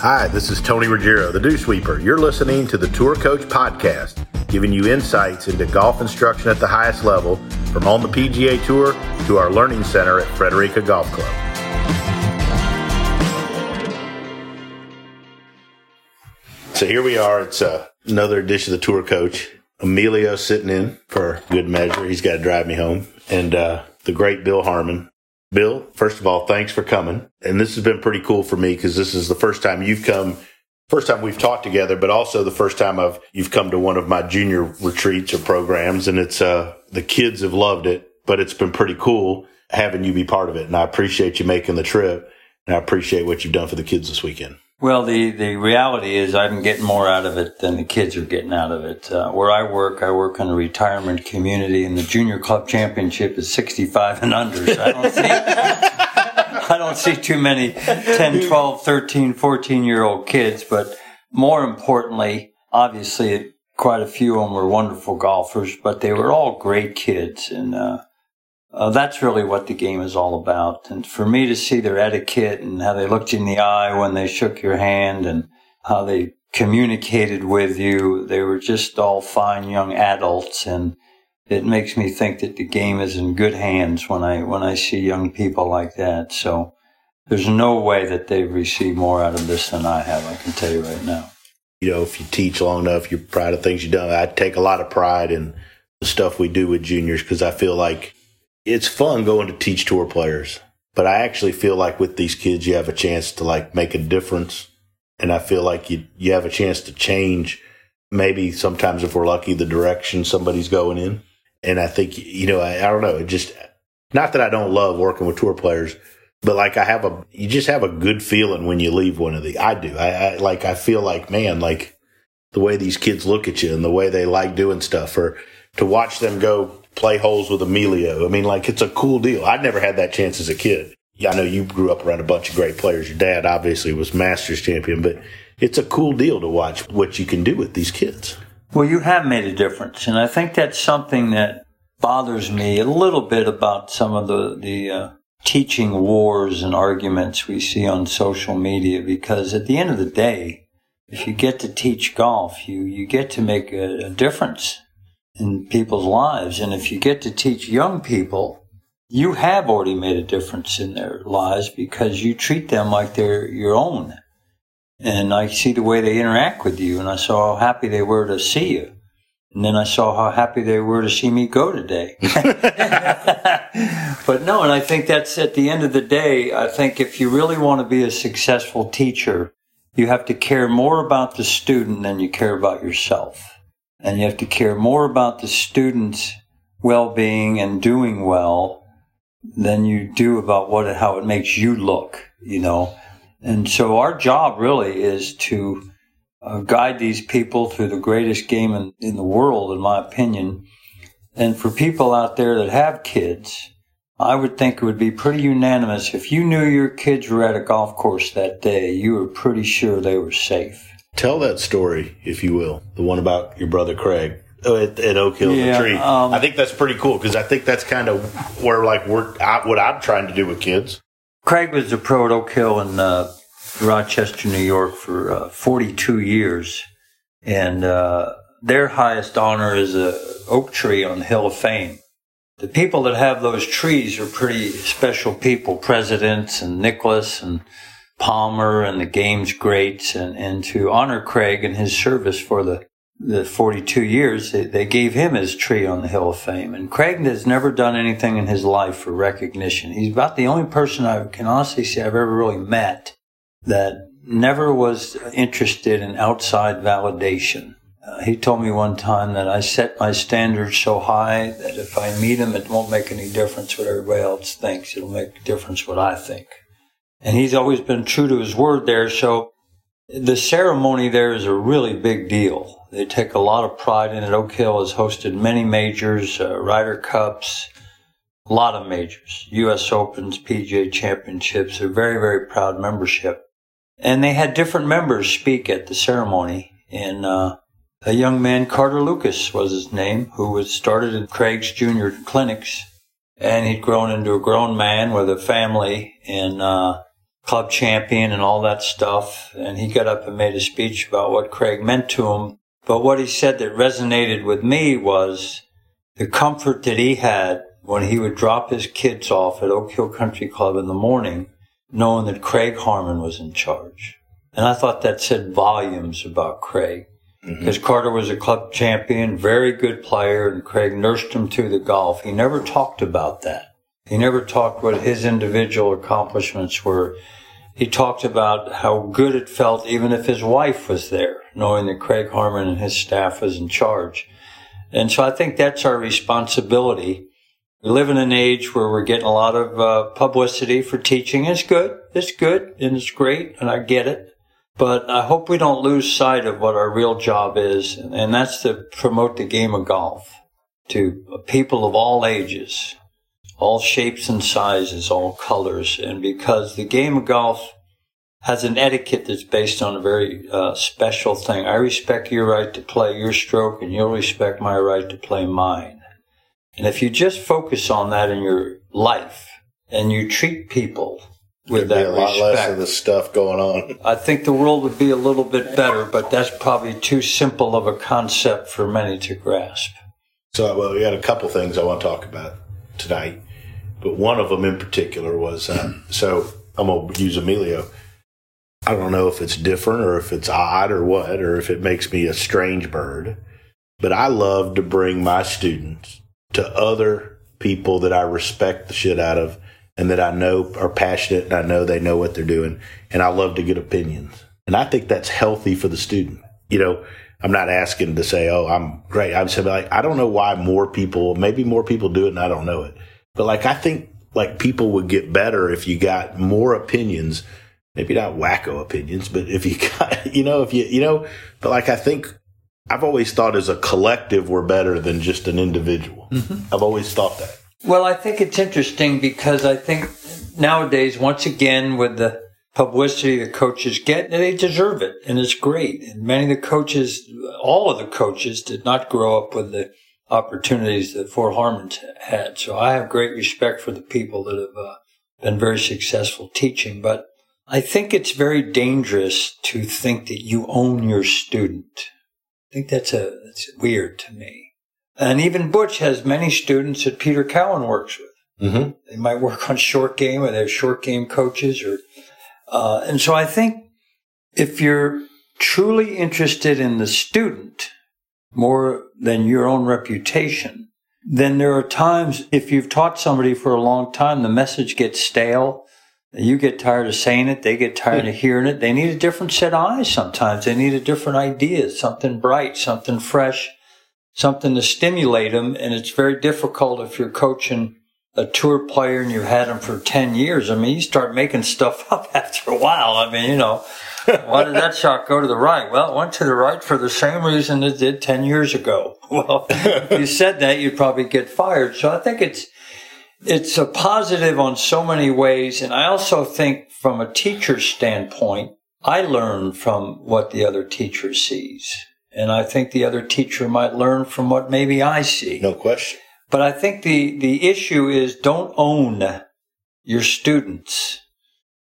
Hi, this is Tony Ruggiero, the Dew Sweeper. You're listening to the Tour Coach Podcast, giving you insights into golf instruction at the highest level from on the PGA Tour to our learning center at Frederica Golf Club. So here we are. It's uh, another edition of the Tour Coach. Emilio sitting in for good measure. He's got to drive me home. And uh, the great Bill Harmon, Bill, first of all, thanks for coming. And this has been pretty cool for me because this is the first time you've come, first time we've talked together, but also the first time I've you've come to one of my junior retreats or programs, and it's uh the kids have loved it, but it's been pretty cool having you be part of it, and I appreciate you making the trip, and I appreciate what you've done for the kids this weekend. Well, the, the reality is I'm getting more out of it than the kids are getting out of it. Uh, where I work, I work in a retirement community and the junior club championship is 65 and under. So I don't see, I don't see too many 10, 12, 13, 14 year old kids, but more importantly, obviously quite a few of them were wonderful golfers, but they were all great kids. And, uh, uh, that's really what the game is all about. And for me to see their etiquette and how they looked you in the eye when they shook your hand and how they communicated with you, they were just all fine young adults. And it makes me think that the game is in good hands when I, when I see young people like that. So there's no way that they've received more out of this than I have. I can tell you right now. You know, if you teach long enough, you're proud of things you've done. I take a lot of pride in the stuff we do with juniors because I feel like it's fun going to teach tour players, but I actually feel like with these kids, you have a chance to like make a difference. And I feel like you, you have a chance to change maybe sometimes if we're lucky, the direction somebody's going in. And I think, you know, I, I don't know. It just, not that I don't love working with tour players, but like I have a, you just have a good feeling when you leave one of the, I do. I, I like, I feel like, man, like the way these kids look at you and the way they like doing stuff or to watch them go play holes with Emilio. I mean, like it's a cool deal. I never had that chance as a kid. Yeah, I know you grew up around a bunch of great players. Your dad obviously was Masters champion, but it's a cool deal to watch what you can do with these kids. Well, you have made a difference, and I think that's something that bothers me a little bit about some of the the uh, teaching wars and arguments we see on social media. Because at the end of the day, if you get to teach golf, you you get to make a, a difference in people's lives. And if you get to teach young people, you have already made a difference in their lives because you treat them like they're your own. And I see the way they interact with you, and I saw how happy they were to see you. And then I saw how happy they were to see me go today. but no, and I think that's at the end of the day, I think if you really want to be a successful teacher, you have to care more about the student than you care about yourself. And you have to care more about the student's well-being and doing well than you do about what how it makes you look you know? And so our job really is to uh, guide these people through the greatest game in, in the world in my opinion. And for people out there that have kids I would think it would be pretty unanimous if you knew your kids were at a golf course that day you were pretty sure they were safe Tell that story, if you will, the one about your brother Craig uh, at, at Oak Hill, yeah, the tree. Um, I think that's pretty cool because I think that's kind of where like we're I, what I'm trying to do with kids. Craig was a pro at Oak Hill in uh, Rochester, New York, for uh, 42 years, and uh, their highest honor is a oak tree on the Hill of Fame. The people that have those trees are pretty special people, presidents and Nicholas and Palmer and the game's greats and, and to honor Craig and his service for the, the 42 years, they, they gave him his tree on the Hill of Fame. And Craig has never done anything in his life for recognition. He's about the only person I can honestly say I've ever really met that never was interested in outside validation. Uh, he told me one time that I set my standards so high that if I meet him, it won't make any difference what everybody else thinks. It'll make a difference what I think. And he's always been true to his word there. So the ceremony there is a really big deal. They take a lot of pride in it. Oak Hill has hosted many majors, uh, Ryder Cups, a lot of majors, U.S. Opens, PGA Championships, a very, very proud membership. And they had different members speak at the ceremony. And uh, a young man, Carter Lucas was his name, who was started at Craig's junior clinics. And he'd grown into a grown man with a family. And uh, club champion and all that stuff. And he got up and made a speech about what Craig meant to him. But what he said that resonated with me was the comfort that he had when he would drop his kids off at Oak Hill Country Club in the morning, knowing that Craig Harmon was in charge. And I thought that said volumes about Craig. Because mm-hmm. Carter was a club champion, very good player, and Craig nursed him to the golf. He never talked about that. He never talked what his individual accomplishments were. He talked about how good it felt even if his wife was there, knowing that Craig Harmon and his staff was in charge. And so I think that's our responsibility. We live in an age where we're getting a lot of uh, publicity for teaching. It's good. It's good and it's great and I get it. But I hope we don't lose sight of what our real job is, and that's to promote the game of golf to people of all ages, all shapes and sizes, all colors. And because the game of golf has an etiquette that's based on a very uh, special thing. I respect your right to play your stroke, and you'll respect my right to play mine. And if you just focus on that in your life and you treat people with that a lot respect. less of the stuff going on. I think the world would be a little bit better, but that's probably too simple of a concept for many to grasp. So, well, we had a couple things I want to talk about tonight, but one of them in particular was uh, so I'm going to use Emilio. I don't know if it's different or if it's odd or what, or if it makes me a strange bird, but I love to bring my students to other people that I respect the shit out of and that I know are passionate and I know they know what they're doing. And I love to get opinions. And I think that's healthy for the student. You know, I'm not asking to say, oh, I'm great. I'm saying like, I don't know why more people, maybe more people do it and I don't know it. But like, I think like people would get better if you got more opinions, maybe not wacko opinions, but if you got, you know, if you, you know, but like, I think I've always thought as a collective, we're better than just an individual. Mm-hmm. I've always thought that. Well, I think it's interesting because I think nowadays, once again, with the publicity the coaches get, they deserve it, and it's great. And many of the coaches, all of the coaches, did not grow up with the opportunities that Fort Harmon had. So I have great respect for the people that have uh, been very successful teaching. But I think it's very dangerous to think that you own your student. I think that's a that's weird to me. And even Butch has many students that Peter Cowen works with. Mm-hmm. They might work on short game or they have short game coaches or, uh, and so I think if you're truly interested in the student more than your own reputation, then there are times if you've taught somebody for a long time, the message gets stale. You get tired of saying it. They get tired of hearing it. They need a different set of eyes sometimes. They need a different idea, something bright, something fresh something to stimulate them. And it's very difficult if you're coaching a tour player and you've had them for 10 years. I mean, you start making stuff up after a while. I mean, you know, why did that shot go to the right? Well, it went to the right for the same reason it did 10 years ago. Well, if you said that, you'd probably get fired. So I think it's, it's a positive on so many ways. And I also think from a teacher's standpoint, I learn from what the other teacher sees. And I think the other teacher might learn from what maybe I see. No question. But I think the, the issue is don't own your students.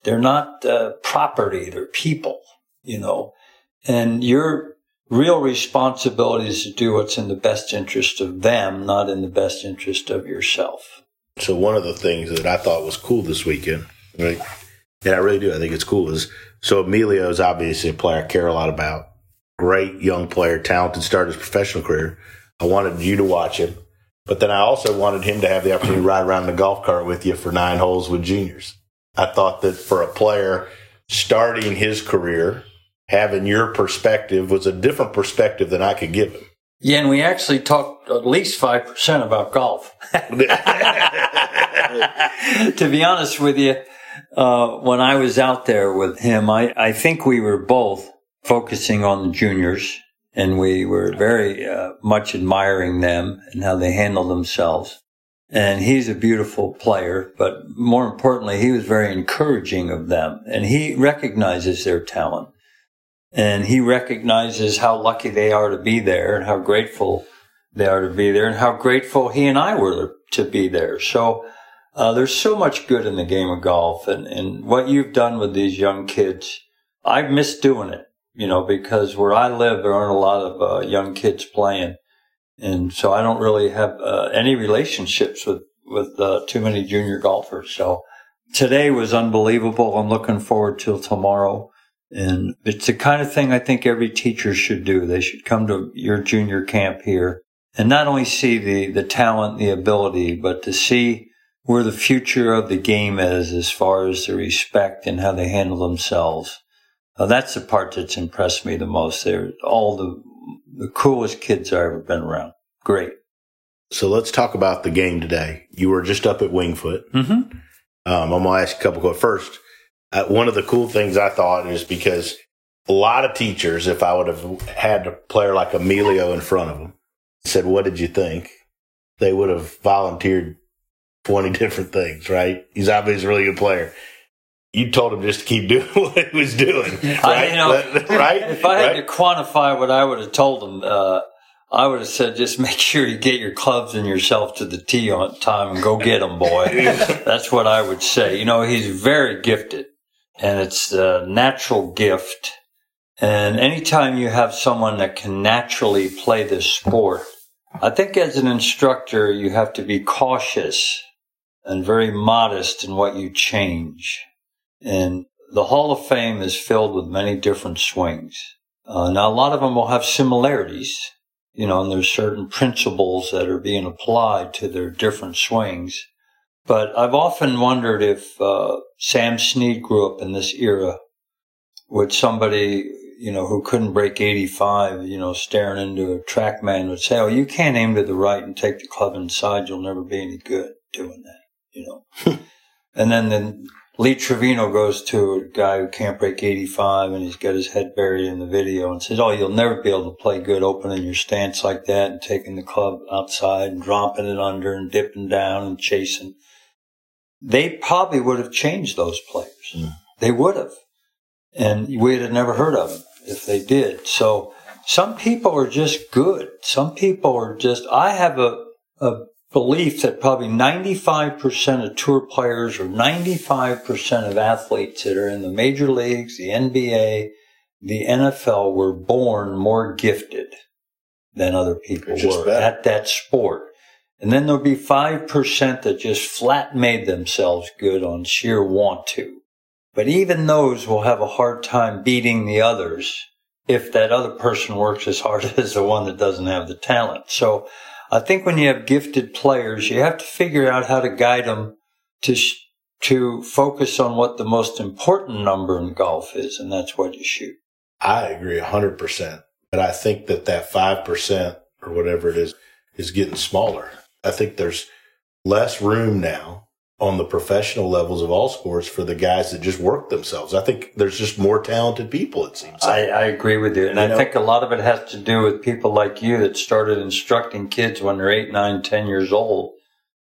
They're not uh, property, they're people, you know. And your real responsibility is to do what's in the best interest of them, not in the best interest of yourself. So one of the things that I thought was cool this weekend, right? And I really do, I think it's cool, is so Emilio is obviously a player I care a lot about great young player, talented, started his professional career. I wanted you to watch him, but then I also wanted him to have the opportunity to ride around the golf cart with you for nine holes with juniors. I thought that for a player starting his career, having your perspective was a different perspective than I could give him. Yeah, and we actually talked at least 5% about golf. to be honest with you, uh, when I was out there with him, I, I think we were both focusing on the juniors, and we were very uh, much admiring them and how they handle themselves. And he's a beautiful player, but more importantly, he was very encouraging of them, and he recognizes their talent. And he recognizes how lucky they are to be there and how grateful they are to be there and how grateful he and I were to be there. So Uh, there's so much good in the game of golf, and, and what you've done with these young kids, I've missed doing it, you know, because where I live, there aren't a lot of uh, young kids playing. And so I don't really have uh, any relationships with, with uh, too many junior golfers. So today was unbelievable. I'm looking forward till tomorrow. And it's the kind of thing I think every teacher should do. They should come to your junior camp here and not only see the, the talent, the ability, but to see where the future of the game is as far as the respect and how they handle themselves. Uh, that's the part that's impressed me the most. They're all the, the coolest kids I've ever been around. Great. So let's talk about the game today. You were just up at Wingfoot. Mm-hmm. Um, I'm going to ask a couple questions. First, uh, one of the cool things I thought is because a lot of teachers, if I would have had a player like Emilio in front of them, said, What did you think? They would have volunteered 20 different things, right? He's obviously a really good player. You told him just to keep doing what he was doing, right? I, you know, right? If I had right? to quantify what I would have told him, uh, I would have said, just make sure you get your clubs and yourself to the tee on time and go get them, boy. That's what I would say. You know, he's very gifted and it's a natural gift. And anytime you have someone that can naturally play this sport, I think as an instructor, you have to be cautious and very modest in what you change. And the Hall of Fame is filled with many different swings. Uh, now, a lot of them will have similarities, you know, and there's certain principles that are being applied to their different swings. But I've often wondered if uh, Sam Snead grew up in this era with somebody, you know, who couldn't break 85, you know, staring into a TrackMan would say, oh, you can't aim to the right and take the club inside. You'll never be any good doing that, you know. and then, then Lee Trevino goes to a guy who can't break 85 and he's got his head buried in the video and says, Oh, you'll never be able to play good opening your stance like that and taking the club outside and dropping it under and dipping down and chasing. They probably would have changed those players. Mm. They would have. And we'd have never heard of them if they did. So some people are just good. Some people are just, I have a, a belief that probably 95% of tour players or 95% of athletes that are in the major leagues, the NBA, the NFL were born more gifted than other people Just were better. at that sport. And then there'll be 5% that just flat made themselves good on sheer want to. But even those will have a hard time beating the others if that other person works as hard as the one that doesn't have the talent. So I think when you have gifted players, you have to figure out how to guide them to sh- to focus on what the most important number in golf is, and that's what you shoot. I agree 100%. But I think that that 5% or whatever it is is getting smaller. I think there's less room now on the professional levels of all sports for the guys that just work themselves. I think there's just more talented people, it seems. I, I agree with you, and You I know- think a lot of it has to do with people like you that started instructing kids when they're eight, nine, ten years old,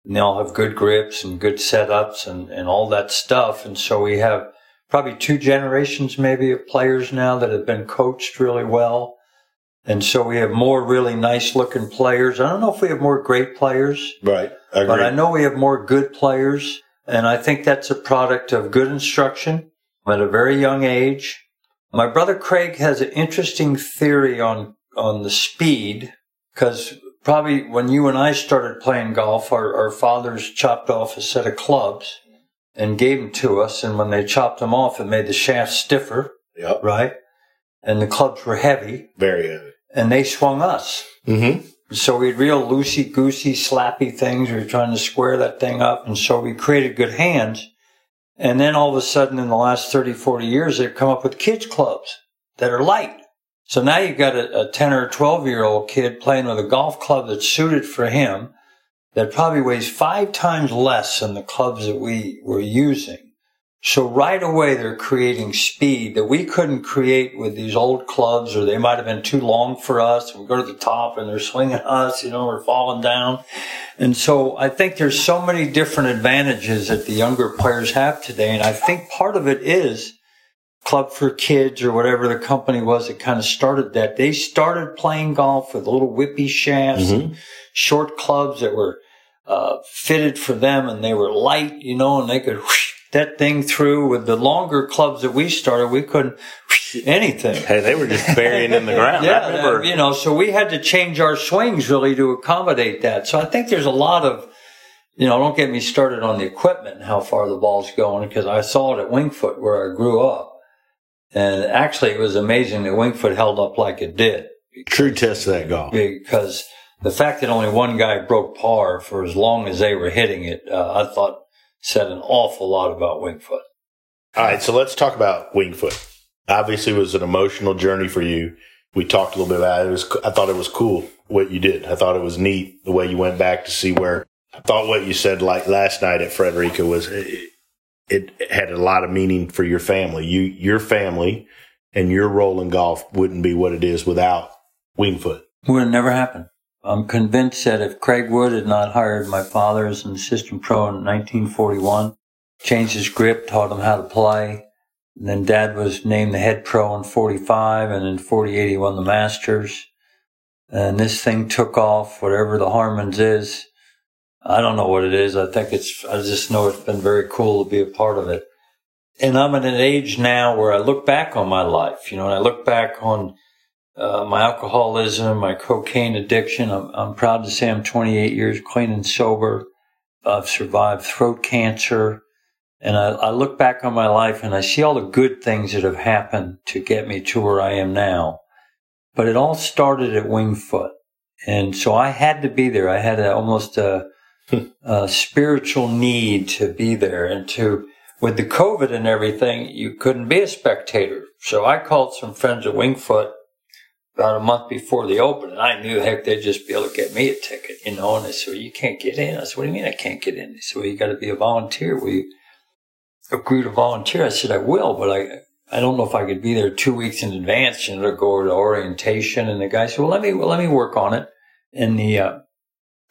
and they all have good grips and good setups and and all that stuff, and so we have probably two generations maybe of players now that have been coached really well. And so we have more really nice looking players. I don't know if we have more great players, right. I but I know we have more good players. And I think that's a product of good instruction at a very young age. My brother Craig has an interesting theory on, on the speed because probably when you and I started playing golf, our, our fathers chopped off a set of clubs and gave them to us. And when they chopped them off, it made the shaft stiffer, yep. right? And the clubs were heavy Very heavy. and they swung us. Mm-hmm. So we had real loosey goosey, slappy things. We were trying to square that thing up. And so we created good hands. And then all of a sudden in the last 30, 40 years, they've come up with kids clubs that are light. So now you've got a, a 10 or 12 year old kid playing with a golf club that's suited for him that probably weighs five times less than the clubs that we were using. So right away they're creating speed that we couldn't create with these old clubs or they might have been too long for us. We go to the top and they're swinging us, you know, we're falling down. And so I think there's so many different advantages that the younger players have today. And I think part of it is Club for Kids or whatever the company was that kind of started that. They started playing golf with little whippy shafts and short clubs that were uh, fitted for them and they were light, you know, and they could whoosh that thing through with the longer clubs that we started. We couldn't anything. Hey, they were just burying in the ground. Yeah, remember. you know, so we had to change our swings really to accommodate that. So I think there's a lot of, you know, don't get me started on the equipment and how far the ball's going because I saw it at Wingfoot where I grew up. And actually, it was amazing that Wingfoot held up like it did True test of that golf. because the fact that only one guy broke par for as long as they were hitting it, uh, I thought said an awful lot about Wingfoot. All right, so let's talk about Wingfoot. Obviously, it was an emotional journey for you. We talked a little bit about it. it was, I thought it was cool what you did. I thought it was neat the way you went back to see where. I thought what you said like last night at Frederica was it, it had a lot of meaning for your family. You, your family, and your role in golf wouldn't be what it is without Wingfoot. Would have never happened. I'm convinced that if Craig Wood had not hired my father as an assistant pro in 1941, changed his grip, taught him how to play, and then dad was named the head pro in 45, and in 48 he won the Masters. And this thing took off, whatever the Harmons is. I don't know what it is. I think it's, I just know it's been very cool to be a part of it. And I'm at an age now where I look back on my life, you know, and I look back on uh, my alcoholism, my cocaine addiction. I'm, I'm proud to say I'm 28 years clean and sober. I've survived throat cancer. And I, I look back on my life and I see all the good things that have happened to get me to where I am now. But it all started at Wingfoot. And so I had to be there. I had a, almost a, a spiritual need to be there and to, with the COVID and everything, you couldn't be a spectator. So I called some friends at Wingfoot about a month before the open, and I knew heck they'd just be able to get me a ticket, you know. And they said, well, "You can't get in." I said, "What do you mean I can't get in?" They said, "Well, you got to be a volunteer. Will you agree to volunteer?" I said, "I will, but I I don't know if I could be there two weeks in advance, you know, go to orientation." And the guy said, "Well, let me well, let me work on it." And the uh,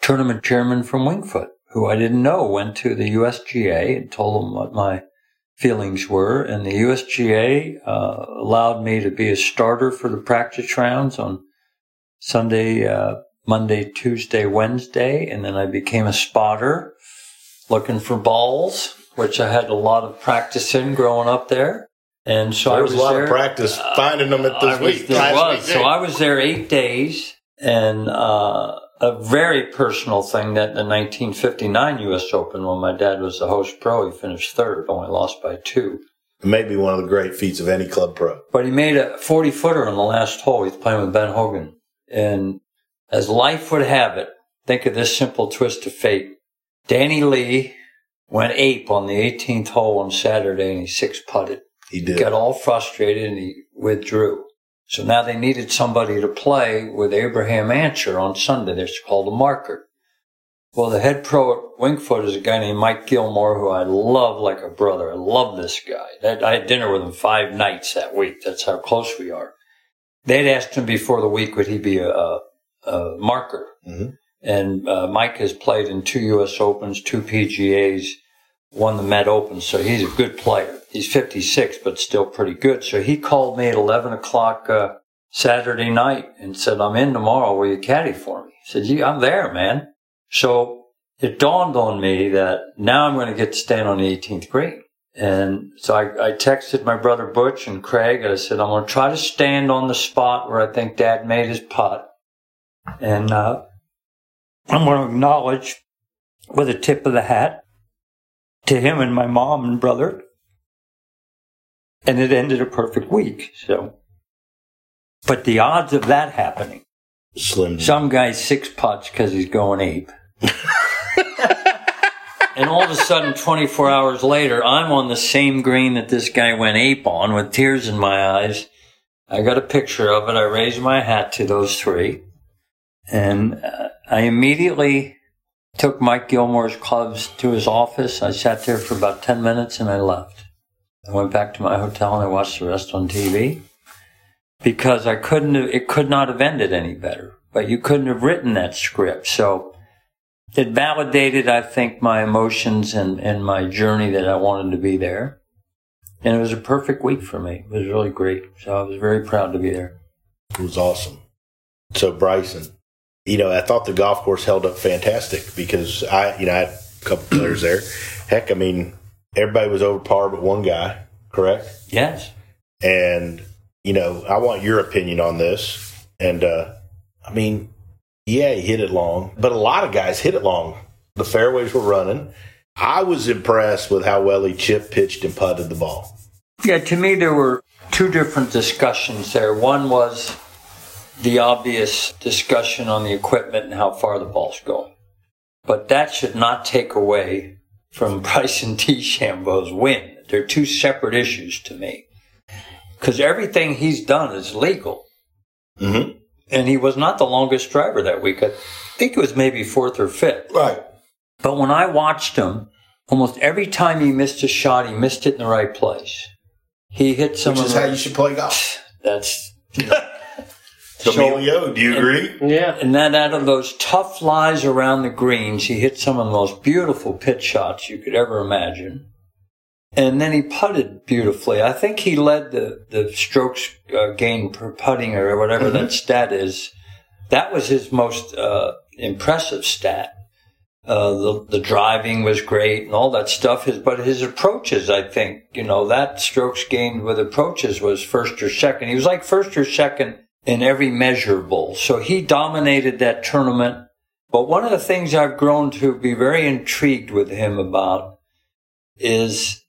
tournament chairman from Wingfoot, who I didn't know, went to the USGA and told them what my feelings were, and the USGA uh, allowed me to be a starter for the practice rounds on Sunday, uh, Monday, Tuesday, Wednesday, and then I became a spotter looking for balls, which I had a lot of practice in growing up there. And so I There was was a lot there. of practice finding them at this I was, week. there was. So. I was there eight days, and uh, a very personal thing that the 1959 U.S. Open, when my dad was the host pro, he finished third, only lost by two. Maybe one of the great feats of any club pro. But he made a 40 footer on the last hole. He's playing with Ben Hogan. And as life would have it, think of this simple twist of fate. Danny Lee went ape on the 18th hole on Saturday and he six putted. He did. got all frustrated and he withdrew. So now they needed somebody to play with Abraham Ancer on Sunday. They're called a marker. Well, the head pro at Wingfoot is a guy named Mike Gilmore, who I love like a brother. I love this guy. That, I had dinner with him five nights that week. That's how close we are. They'd asked him before the week would he be a, a, a marker. Mhm. And uh, Mike has played in two U.S. Opens, two PGAs, won the Met Open, so he's a good player. He's 56, but still pretty good. So he called me at 11 o'clock uh, Saturday night and said, I'm in tomorrow. Will you caddy for me? I said, yeah, I'm there, man. So it dawned on me that now I'm going to get to stand on the 18th green. And so I, I texted my brother Butch and Craig. And I said, I'm going to try to stand on the spot where I think dad made his putt. And uh, I'm going to acknowledge with a tip of the hat to him and my mom and brother. And it ended a perfect week. So, but the odds of that happening, Slim. some guy's six putts because he's going ape. and all of a sudden, 24 hours later, I'm on the same green that this guy went ape on with tears in my eyes. I got a picture of it. I raised my hat to those three. And uh, I immediately took Mike Gilmore's clubs to his office. I sat there for about 10 minutes and I left. I went back to my hotel and I watched the rest on TV because I couldn't have, it could not have ended any better. But you couldn't have written that script. So it validated, I think, my emotions and, and my journey that I wanted to be there. And it was a perfect week for me. It was really great. So I was very proud to be there. It was awesome. So Bryson, you know, I thought the golf course held up fantastic because I, you know, I had a couple players there. Heck, I mean, everybody was over par but one guy, correct? Yes. And, you know, I want your opinion on this. And, uh, I mean, yeah, he hit it long, but a lot of guys hit it long. The fairways were running. I was impressed with how well he chip pitched and putted the ball. Yeah, to me, there were two different discussions there. One was the obvious discussion on the equipment and how far the ball's going. But that should not take away from Bryson DeChambeau's win. They're two separate issues to me. Because everything he's done is legal. Mm-hmm. And he was not the longest driver that week. I think it was maybe fourth or fifth. Right. But when I watched him, almost every time he missed a shot, he missed it in the right place. He hit some Which is how you should play golf. That's So, Emilio, do you agree? Yeah. and then out of those tough lies around the greens, he hit some of the most beautiful pitch shots you could ever imagine. And then he putted beautifully. I think he led the the strokes uh, gained per putting or whatever that stat is. That was his most uh, impressive stat. Uh, the the driving was great and all that stuff. His but his approaches, I think, you know, that strokes gained with approaches was first or second. He was like first or second in every measurable. So he dominated that tournament. But one of the things I've grown to be very intrigued with him about is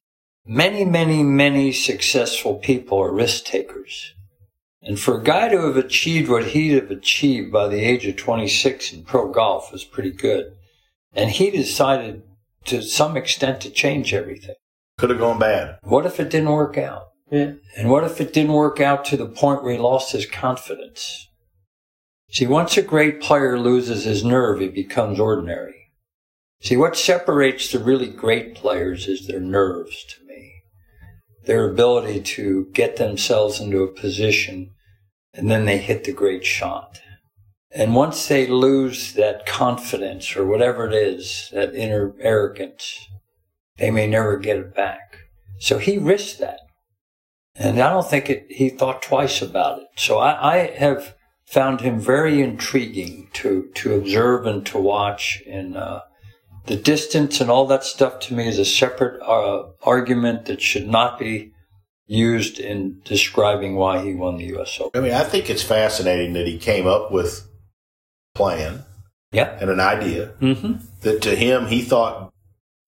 many, many, many successful people are risk takers. And for a guy to have achieved what he'd have achieved by the age of 26 in pro golf was pretty good. And he decided to some extent to change everything. Could have gone bad. What if it didn't work out? And what if it didn't work out to the point where he lost his confidence? See, once a great player loses his nerve, he becomes ordinary. See, what separates the really great players is their nerves to me. Their ability to get themselves into a position and then they hit the great shot. And once they lose that confidence or whatever it is, that inner arrogance, they may never get it back. So he risked that. And I don't think it, he thought twice about it. So I, I have found him very intriguing to, to observe and to watch. And uh, the distance and all that stuff to me is a separate uh, argument that should not be used in describing why he won the U.S. Open. I mean, I think it's fascinating that he came up with a plan Yeah. and an idea Mm-hmm. that to him he thought,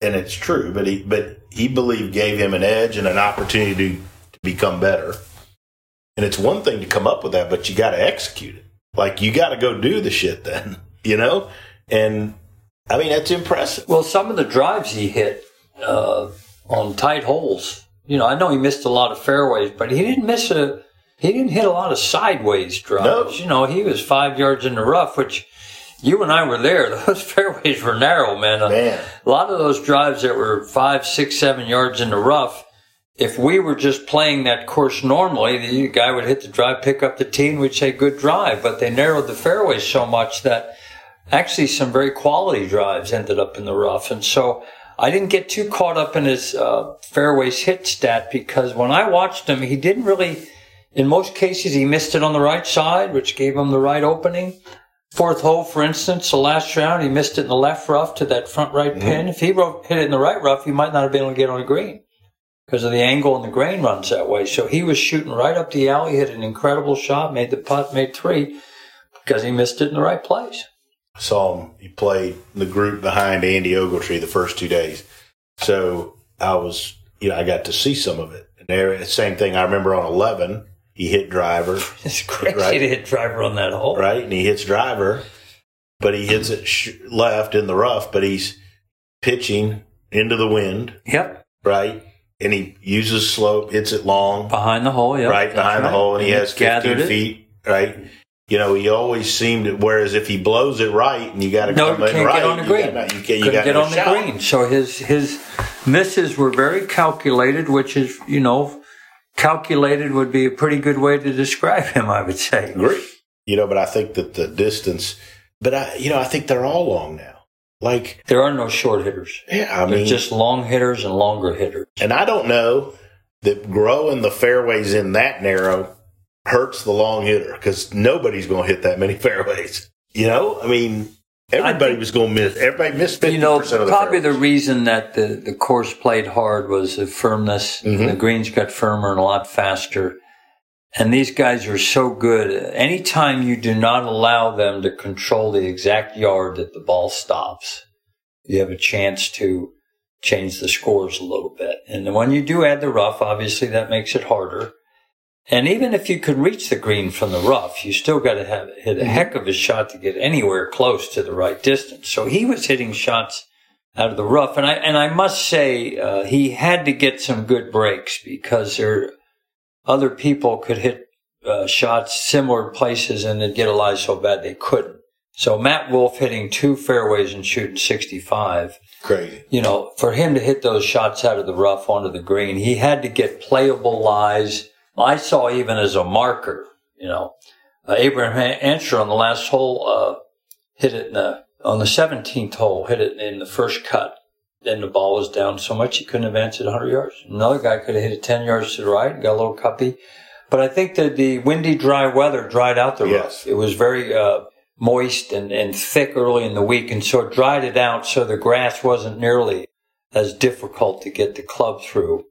and it's true, but he but he believed gave him an edge and an opportunity to become better. And it's one thing to come up with that, but you got to execute it. Like you got to go do the shit then, you know. And I mean, that's impressive. Well, some of the drives he hit uh, on tight holes. You know, I know he missed a lot of fairways, but he didn't miss a. He didn't hit a lot of sideways drives. No. You know, he was five yards in the rough, which you and I were there. Those fairways were narrow, man. Man. A lot of those drives that were five, six, seven yards in the rough. If we were just playing that course normally, the guy would hit the drive, pick up the tee, and we'd say good drive. But they narrowed the fairways so much that actually some very quality drives ended up in the rough. And so I didn't get too caught up in his uh, fairways hit stat because when I watched him, he didn't really, in most cases, he missed it on the right side, which gave him the right opening. Fourth hole, for instance, the last round, he missed it in the left rough to that front right pin. If he wrote- hit it in the right rough, he might not have been able to get on the green because of the angle and the grain runs that way. So he was shooting right up the alley, hit an incredible shot, made the putt, made three because he missed it in the right place. I saw him. He played the group behind Andy Ogletree the first two days. So I was, you know, I got to see some of it. And there, same thing. I remember on eleven, he hit driver, It's crazy Right. to hit driver on that hole. right, and he hits driver, but he hits it sh- left in the rough. But he's pitching into the wind, Yep. right, and he uses slope, hits it long, Behind the hole, right behind the hole, and he has gathered fifteen it. feet, right. You know, he always seemed. to- Whereas if he blows it right, and you got to No, come in can't right, get on the you green. got- you can't. You got get no on the green. So his his misses were very calculated, which is you know calculated would be a pretty good way to describe him. I would say. Agree. You know, but I think that the distance, but I, you know, I think they're all long now. Like, There are no short hitters. yeah, I They're mean, just long hitters and longer hitters. and I don't know that growing the fairways in that narrow hurts the long hitter because nobody's going to hit that many fairways. You know, I mean, everybody think- was going to miss. Everybody missed fifty You know, percent of the probably the reason that the, the course played hard was the firmness. Mhm. The greens got firmer and a lot faster. And these guys are so good. Anytime you do not allow them to control the exact yard that the ball stops, you have a chance to change the scores a little bit. And when you do add the rough, obviously that makes it harder. And even if you could reach the green from the rough, you still got to have hit a heck of a shot to get anywhere close to the right distance. So he was hitting shots out of the rough, and I and I must say uh, he had to get some good breaks because there other people could hit uh, shots similar places and they'd get a lie so bad they couldn't. So Matt Wolff hitting two fairways and shooting 65 crazy. you know, for him to hit those shots out of the rough onto the green, he had to get playable lies. I saw even as a marker, you know, uh, Abraham Ancer on the last hole uh, hit it in the, on the 17th hole, hit it in the first cut. Then the ball was down so much he couldn't advance it 100 yards. Another guy could have hit it 10 yards to the right and got a little cuppy. But I think that the windy, dry weather dried out the Yes. rough. It was very uh, moist and, and thick early in the week, and so it dried it out so the grass wasn't nearly as difficult to get the club through.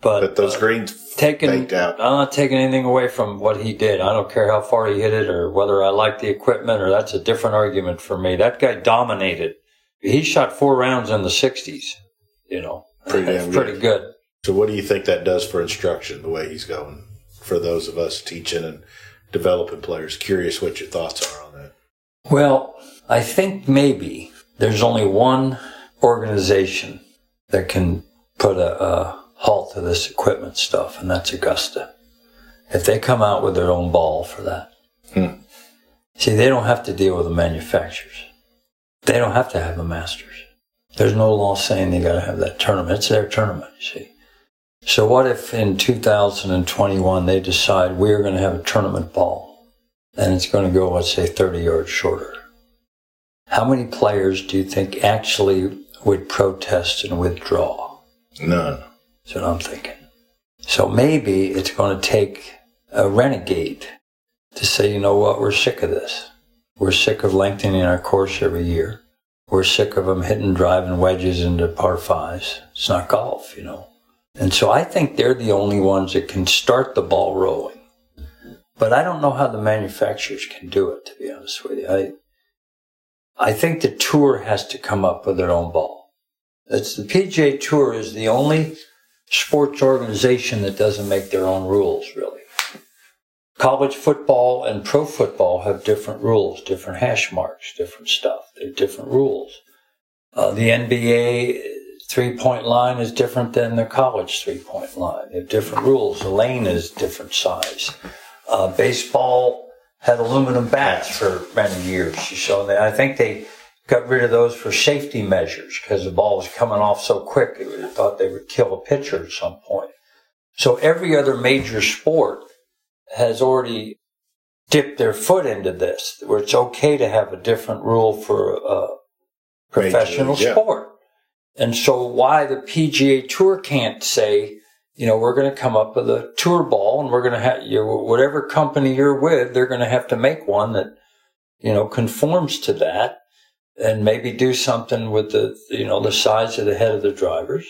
But, But those uh, greens taking. I'm not taking anything away from what he did. I don't care how far he hit it or whether I like the equipment or that's a different argument for me. That guy dominated. He shot four rounds in the 60s, you know. Pretty damn pretty good. So, what do you think that does for instruction, the way he's going? For those of us teaching and developing players, curious what your thoughts are on that. Well, I think maybe there's only one organization that can put a, a halt to this equipment stuff, and that's Augusta. If they come out with their own ball for that. Hmm. See, they don't have to deal with the manufacturers. They don't have to have a masters. There's no law saying they got to have that tournament. It's their tournament, you see. So what if in 2021 they decide we're going to have a tournament ball and it's going to go, let's say, 30 yards shorter? How many players do you think actually would protest and withdraw? None. That's what I'm thinking. So maybe it's going to take a renegade to say, you know what, we're sick of this. We're sick of lengthening our course every year. We're sick of them hitting driving wedges into par fives. It's not golf, you know. And so I think they're the only ones that can start the ball rolling. But I don't know how the manufacturers can do it, to be honest with you. I, I think the tour has to come up with their own ball. It's the PGA Tour is the only sports organization that doesn't make their own rules, really. College football and pro football have different rules, different hash marks, different stuff. They're different rules. Uh, the NBA three point line is different than the college three point line. They have different rules. The lane is different size. Uh, baseball had aluminum bats for many years. So I think they got rid of those for safety measures because the ball was coming off so quick. They thought they would kill a pitcher at some point. So every other major sport has already dipped their foot into this, where it's okay to have a different rule for a professional Major yeah. sport. And so why the PGA Tour can't say, you know, we're going to come up with a tour ball and we're going to have you whatever company you're with, they're going to have to make one that, you know, conforms to that and maybe do something with the, you know, the size of the head of the drivers.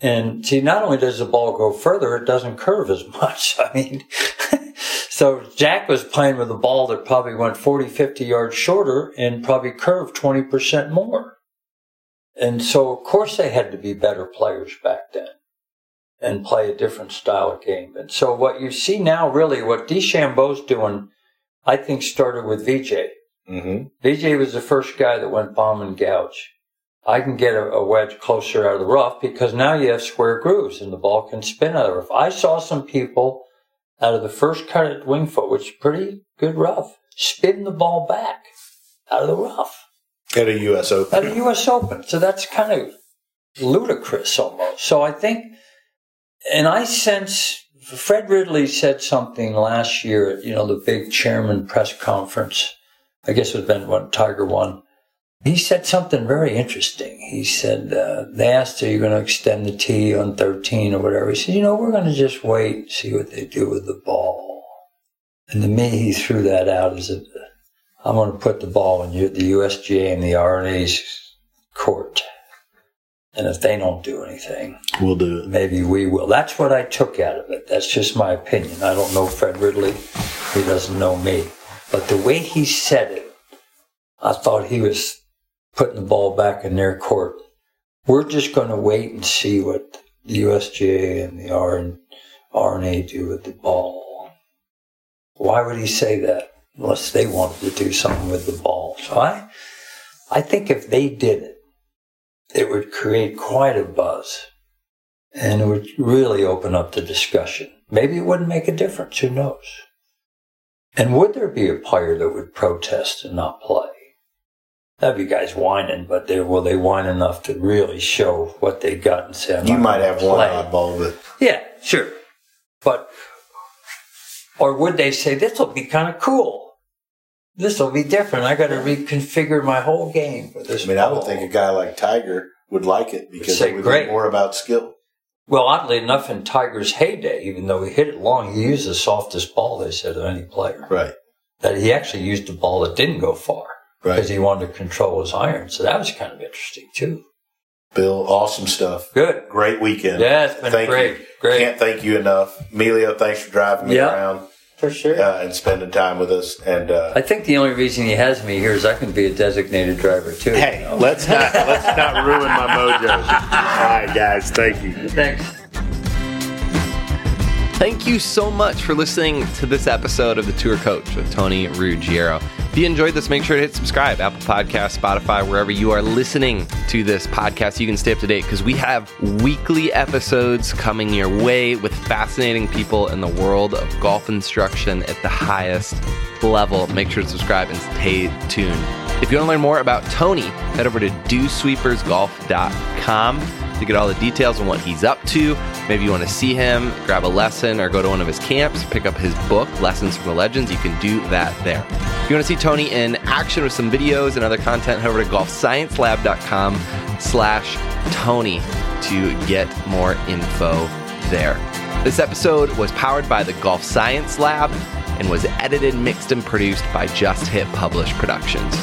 And see, not only does the ball go further, it doesn't curve as much. I mean, so Jack was playing with a ball that probably went 40, 50 yards shorter and probably curved 20% more. And so, of course, they had to be better players back then and play a different style of game. And so, what you see now, really, what DeChambeau's doing, I think, started with VJ. Mm-hmm. VJ was the first guy that went bomb and gouge. I can get a, a wedge closer out of the rough because now you have square grooves and the ball can spin out of the rough. I saw some people out of the first cut at Wingfoot, which is pretty good rough, spin the ball back out of the rough At a U.S. Open. At a U.S. Open. So that's kind of ludicrous almost. So I think, and I sense Fred Ridley said something last year at, you know, the big chairman press conference. I guess it was been when Tiger won. He said something very interesting. He said, uh, they asked, are you going to extend the tee on 13 or whatever? He said, you know, we're going to just wait and see what they do with the ball. And to me, he threw that out as a, I'm going to put the ball in the USGA and the R&A's court. And if they don't do anything, we'll do it. Maybe we will. That's what I took out of it. That's just my opinion. I don't know Fred Ridley. He doesn't know me. But the way he said it, I thought he was putting the ball back in their court. We're just going to wait and see what the USGA and the R and R&A do with the ball. Why would he say that unless they wanted to do something with the ball? So I, I think if they did it, it would create quite a buzz and it would really open up the discussion. Maybe it wouldn't make a difference. Who knows? And would there be a player that would protest and not play? That'd be guys whining, but they will they whine enough to really show what they got and say. you might have play. one oddball, but yeah, sure. But or would they say this will be kind of cool? This will be different. I got to reconfigure my whole game for this. I mean, ball. I would think a guy like Tiger would like it because it would great. be more about skill. Well, oddly enough, in Tiger's heyday, even though he hit it long, he used the softest ball they said of any player. Right. That he actually used a ball that didn't go far right. because he wanted to control his iron. So that was kind of interesting too. Bill, awesome stuff. Good. Great weekend. Yeah, it's been thank great. You. Great. Can't thank you enough. Emilio, thanks for driving me yeah, around. For sure. Uh, and spending time with us. And uh, I think the only reason he has me here is I can be a designated driver too. Hey, you know? let's not let's not ruin my mojo. All right, guys. Thank you. Thanks. Thank you so much for listening to this episode of The Tour Coach with Tony Ruggiero. If you enjoyed this, make sure to hit subscribe, Apple Podcast, Spotify, wherever you are listening to this podcast. You can stay up to date because we have weekly episodes coming your way with fascinating people in the world of golf instruction at the highest level. Make sure to subscribe and stay tuned. If you want to learn more about Tony, head over to dewsweepersgolf.com to get all the details on what he's up to. Maybe you want to see him, grab a lesson, or go to one of his camps, pick up his book, Lessons from the Legends. You can do that there. If you want to see Tony in action with some videos and other content, head over to golfsciencelab.com slash Tony to get more info there. This episode was powered by the Golf Science Lab and was edited, mixed, and produced by Just Hit Publish Productions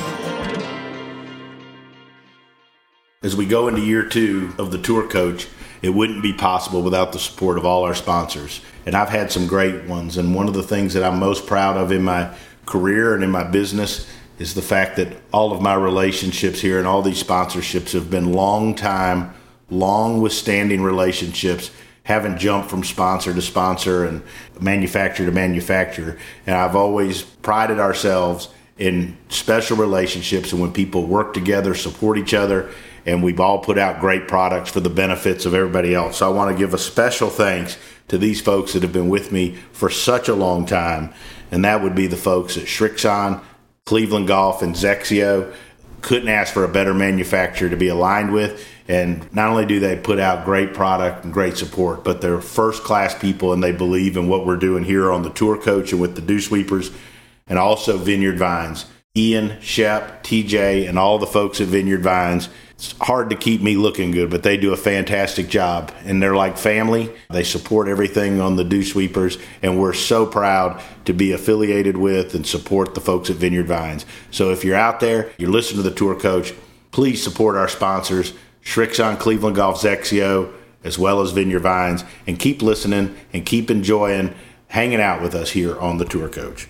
as we go into year two of the tour coach, it wouldn't be possible without the support of all our sponsors. And I've had some great ones. And one of the things that I'm most proud of in my career and in my business is the fact that all of my relationships here and all these sponsorships have been long time, long withstanding relationships haven't jumped from sponsor to sponsor and manufacturer to manufacturer. And I've always prided ourselves in special relationships and when people work together, support each other, and we've all put out great products for the benefits of everybody else. So I want to give a special thanks to these folks that have been with me for such a long time, and that would be the folks at Srixon, Cleveland Golf, and XXIO. Couldn't ask for a better manufacturer to be aligned with. And not only do they put out great product and great support, but they're first class people and they believe in what we're doing here on the tour coach and with the dew sweepers and also Vineyard Vines. Ian, Shep, TJ, and all the folks at Vineyard Vines it's hard to keep me looking good, but they do a fantastic job. And they're like family. They support everything on the Dew Sweepers. And we're so proud to be affiliated with and support the folks at Vineyard Vines. So if you're out there, you're listening to the tour coach, please support our sponsors, Srixon Cleveland Golf XXIO, as well as Vineyard Vines, and keep listening and keep enjoying hanging out with us here on the tour coach.